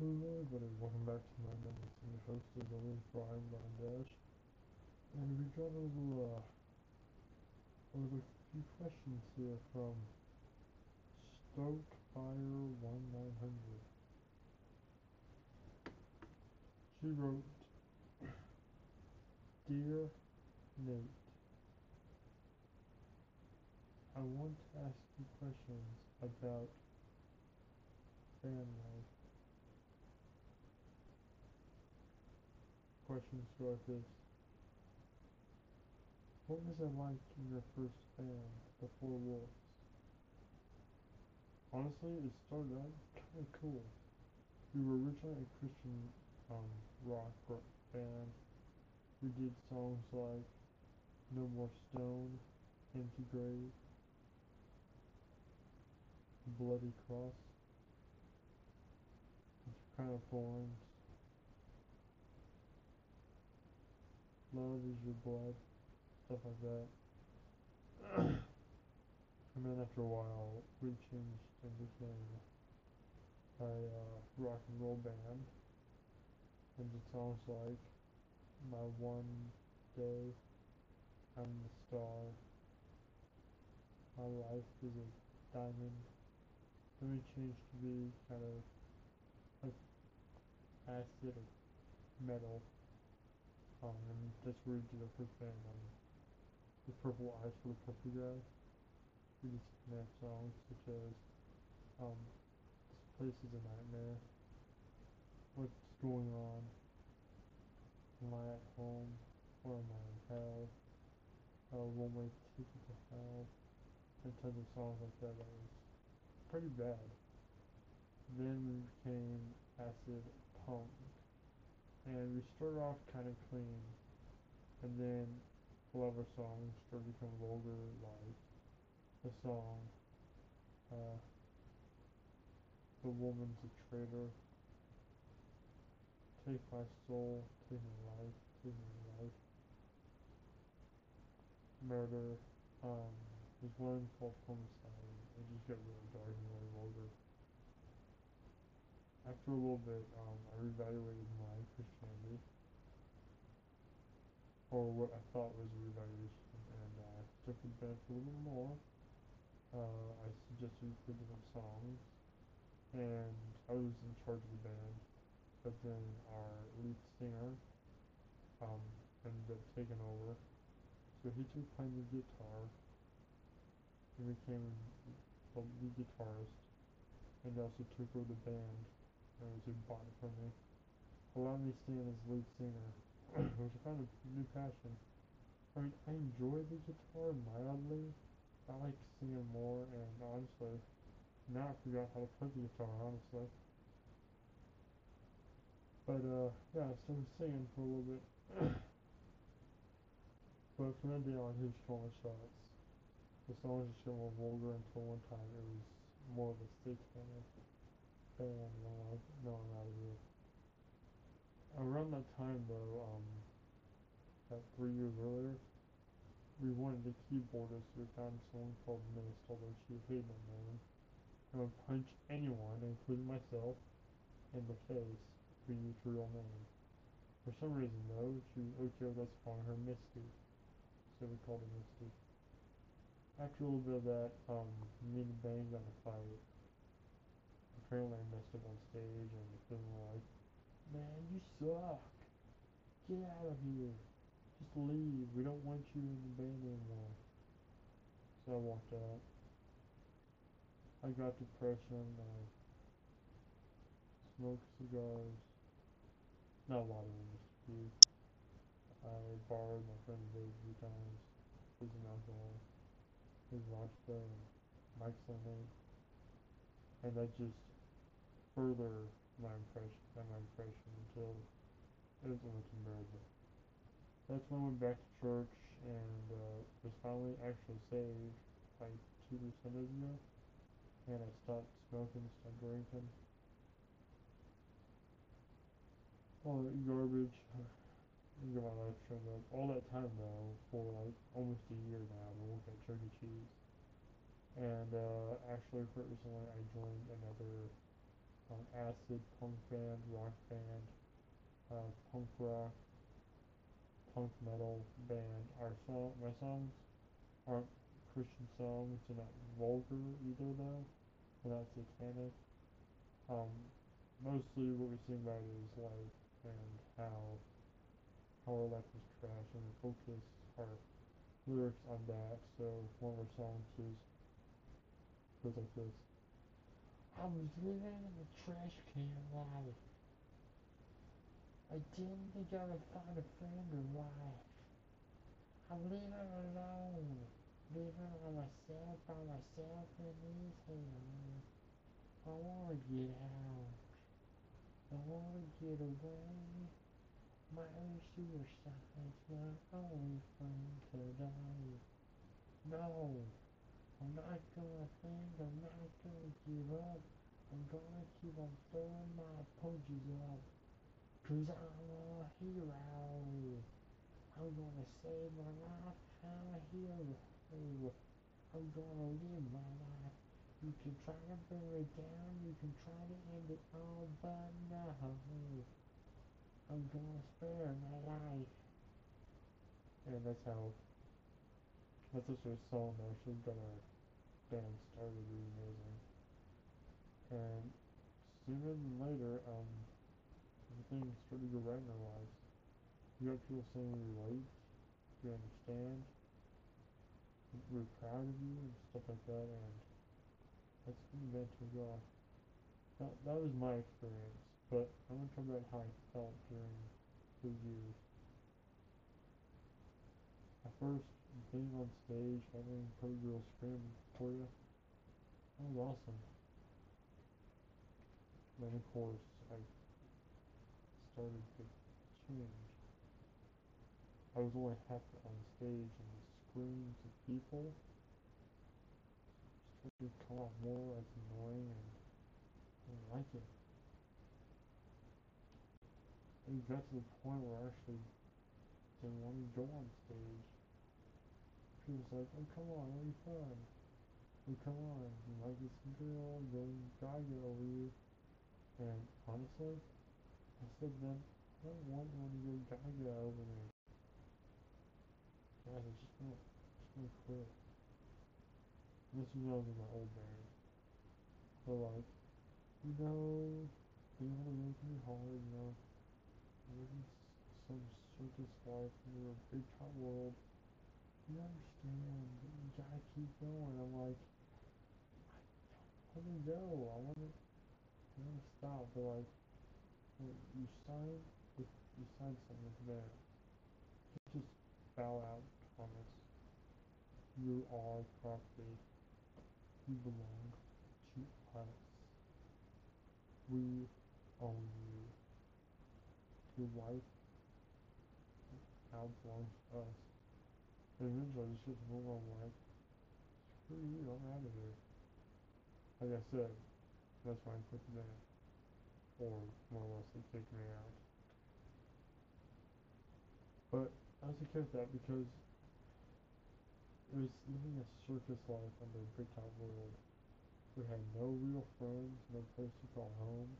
Hello everybody, welcome back to my number two host always, Brian Brian Dash. And we got little, uh, a few questions here from Stokefire1900. She wrote, Dear Nate, I want to ask you questions about fan Questions like this. What was it like in your first band, The Four Wolves? Honestly, it started out kind of cool. We were originally a Christian um, rock band. We did songs like No More Stone, Empty Grave, Bloody Cross, kind of Thorns, Love is Your Blood, stuff like that. and then after a while, we changed and became a uh, rock and roll band. And it sounds like My One Day, I'm the Star, My Life is a Diamond. Then we changed to be kind of like acid metal. And that's where we did our first band. Um, the Purple Eyes for the Purple Guy. We did some songs such as um, This Place is a Nightmare, What's Going On, Am I at Home, or Am I in Hell, uh, One Way Ticket to Hell, and tons of songs like that that was pretty bad. Then we became acid punk, and we start off kind of clean, and then a lot of our songs started becoming vulgar, like the song, uh, The Woman's a Traitor, Take My Soul, Take My Life, Take My Life, Murder, um, there's one called Homicide, it just got really dark and really vulgar. After a little bit, um, I reevaluated my Christianity, or what I thought was a reevaluation, and I took the band a little more. Uh, I suggested play different songs, and I was in charge of the band, but then our lead singer um, ended up taking over. So he took playing the guitar, and became the lead guitarist, and also took over the band, and was bought it from me. Allowed me to stay as lead singer, which I kind of new passion. I mean, I enjoy the guitar mildly. I like singing more, and honestly, now I forgot how to play the guitar, honestly. But, uh, yeah, I started singing for a little bit. but from that day on, he was calling shots. The songs just got more vulgar until one time it was more of a satanic band, and like, no, I'm out of here. Around that time, though, um, about three years earlier, we wanted a keyboardist, we found someone called Mist, although she hated my name, and would punch anyone, including myself, in the face if we used her real name. For some reason, though, she was okay with us calling her Misty, so we called her Misty. After a little bit of that, um, me and the got in a fight. Apparently I messed up on stage, and were like, Man, you suck! Get out of here! Just leave, we don't want you in the band anymore. So I walked out. I got depression, I smoked cigars, not a lot of them, just a few. I borrowed my friend's vape a few times, some alcohol, his vodka and Mike's lemonade, and that just further my impression, my impression until it was almost unbearable. That's when I went back to church and uh, was finally actually saved like two Sundays ago, and I stopped smoking, stopped drinking. All that garbage, get my life straightened up. All that time though, for like almost a year now, I've been at Chuck E. Cheese. And uh, actually, recently, I joined another um, acid punk band, rock band, uh, punk rock, punk metal band. Our song, my songs aren't Christian songs. They're not vulgar either, though. They're not satanic. Um, mostly what we sing about is life and how how our life is trash, and we focus our lyrics on that. So one of our songs is goes like this. I was living in a trash can life. I didn't think I would find a friend or wife. I'm living alone, living by myself, by myself in these hell. I wanna get out. I wanna get away. My own suicide's my only friend today. No, I'm not gonna think, I'm not gonna give up. I'm gonna keep on throwing my punches up. Cause I'm a hero. I'm gonna save my life. I'm a hero. I'm gonna live my life. You can try to bring it down. You can try to end it all, but no. I'm gonna spare my life. And that's how, that's just a song that actually got our band started really amazing. And sooner than later, um, everything started to go right in our lives. You got people saying we relate, we understand, we're proud of you and stuff like that, and that's been meant to go. That, that was my experience, but I'm gonna talk about how I felt during the years. At first, being on stage, having pretty girls scream for you, oh, that was awesome. Then of course, I started to change. I was only half on stage and the screams of people started to come off more as annoying and I didn't like it. It got to the point where I actually didn't want to go on stage. People was like, oh come on, it'll be fun. Oh come on, you like this girl, then Gaga over you. And honestly, I said then, I don't want anyone to get Gaga over me. Guys, I just want, just quit. And this was when I was in my old band. So like, you know, able to work really hard, you know, living some circus life in a big top world, you understand, but you gotta keep going. I'm like, Want to go. I want to, stop. But like, you sign, if you sign something there. just bow out, Thomas. You are property. You belong to us. We own you. Your wife now belongs to us. And eventually I just get to move on like, screw you, I'm out of here. Like I said, that's why I the band. Or more or less they kicked me out. But I was okay with that because it was living a circus life under a big top world. We had no real friends, no place to call home.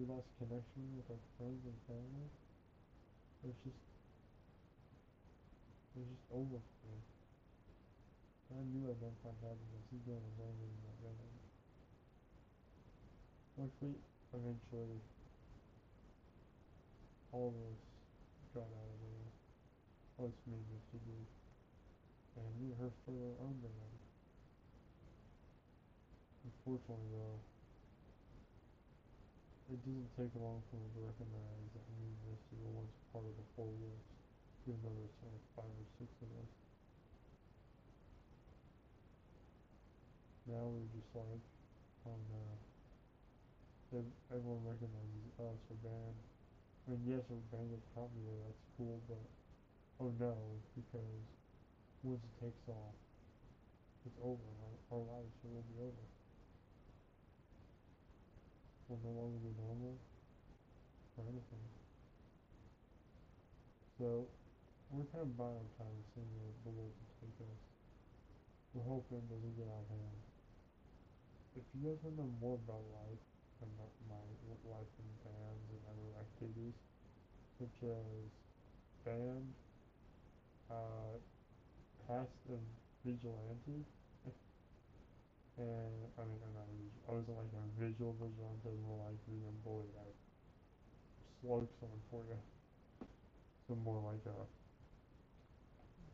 We lost connection with our friends and family. It was just it was just over for me. I knew I'd never find happiness even alone in that band. Luckily, eventually, all of us got out of there. Us me Mr. D. And we her started our own band. Unfortunately, though, it doesn't take long for me to recognize that me and Misty were once part of the Four even though there's only five or six of us. Now we're just like, oh uh, no. Ev- Everyone recognizes oh, us, our band. I mean, yes, band gets popular, that's cool, but oh no, because once it takes off, it's over. Our, our lives will be over. We'll no longer be normal or anything. So we're kind of buying time seeing where the world will take us. We're hoping it doesn't get out of hand. If you guys want to know more about life, my life in bands and other activities, such as band, uh, past and vigilante, and I mean, I'm not I wasn't like a visual vigilante, more like being a bully. I slug someone for you. So more like a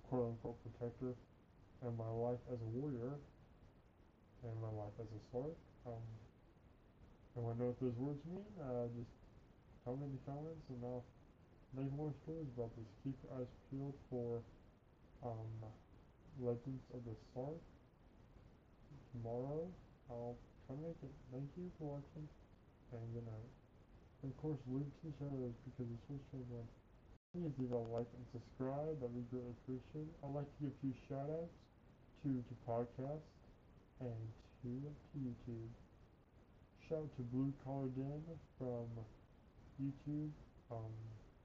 quote unquote protector. And my life as a warrior and my life as a sword. Um, and want to know what those words mean? Uh, just comment in the comments and I'll make more stories about this. Keep your eyes peeled for um, Legends of the Sark. Tomorrow, I'll try to make it. Thank you for watching, and good night. And of course, leave to shadows because it's so strange one. Please leave a like and subscribe, that'd be greatly appreciated. I'd like to give a few shout outs to, to podcasts and to, to YouTube. Shout out to Blue Collar Dan from YouTube. Um,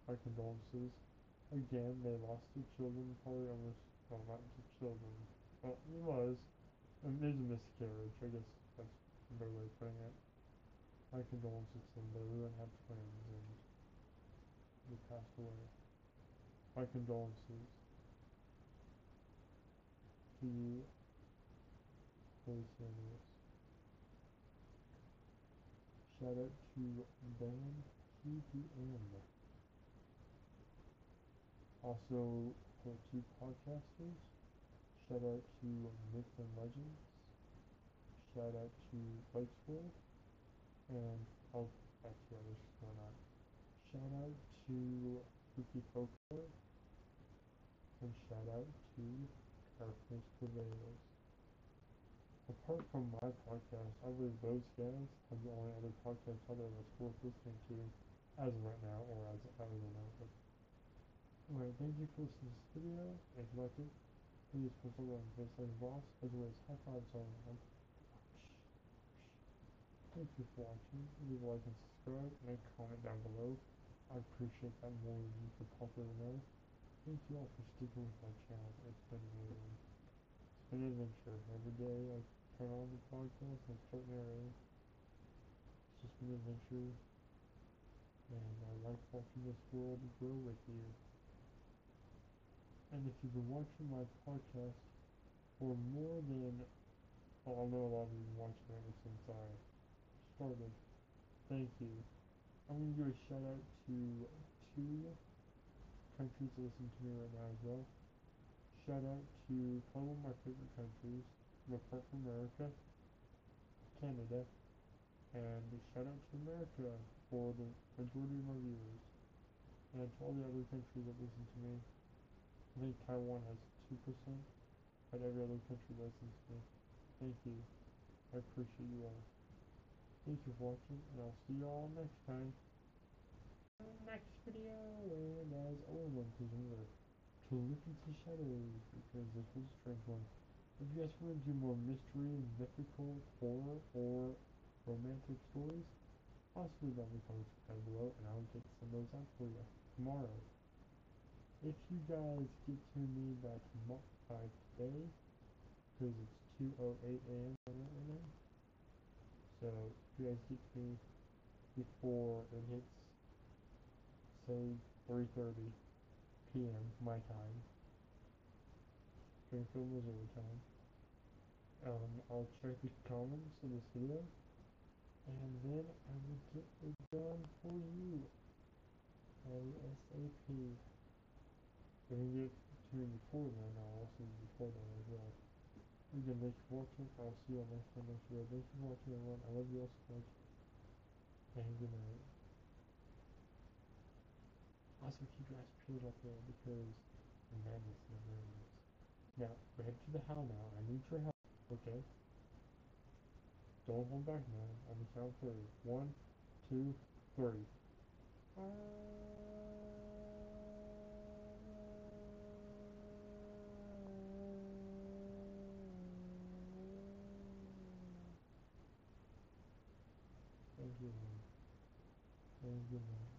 my condolences. Again, they lost their children, probably almost, well, not the children. Well, it was. And there's a miscarriage, I guess that's a better way of putting it. My condolences to them. They really have twins and they passed away. My condolences to you, Billy Sanders. Out to band TPM. Also, for two podcasters. Shout out to Myth and Legends. Shout out to School. And I'll actually others why not. Shout out to Spooky Folklore. And shout out to Darkness Prevails. Apart from my podcast, I believe those guys have the only other podcast out there that's worth listening to as of right now, or as I don't know. But anyway, thank you for listening to this video. If you like it, please something on like boss, as well as high fives all around. Thank you for watching. Leave a like and subscribe, and comment down below. I appreciate that more than you could possibly know. Thank you all for sticking with my channel. It's been amazing. An adventure. Every day I turn on the podcast and start narrating. It's just an adventure. And I like watching this world grow with you. And if you've been watching my podcast for more than, well, I know a lot of you have been watching ever since I started. Thank you. I'm going to do a shout out to two countries that listen to me right now as well. Shout out to probably my favorite countries, from America, Canada, and shout out to America for the majority of my viewers. And to all the other countries that listen to me. I think Taiwan has 2%, but every other country listens to me. Thank you. I appreciate you all. Thank you for watching, and I'll see you all next time. Next video, and as always, please remember to look into shadows, because was a strange one. If you guys want to do more mystery, mythical, horror, or romantic stories, possibly let me the comments down below, and I'll get some of those out for you tomorrow. If you guys get to me by tomorrow, by today, because it's 2:08 a.m. right now, so if you guys get to me before it hits, say 3:30 p.m. my time, Springfield, Missouri time. Um, I'll check the comments of this video, and then I will get it done for you. ASAP. If you get to me before then, I'll also before then as well. Again, thank you for watching. I'll see you on next time, next video. Thank you for watching, everyone. I love you all so much. And good night. Also, keep your eyes peeled up there because the madness never ends. Now, we head to the hell now. I need your help, okay? Don't hold back now. On the count three. One, two, three. Thank you. Thank you.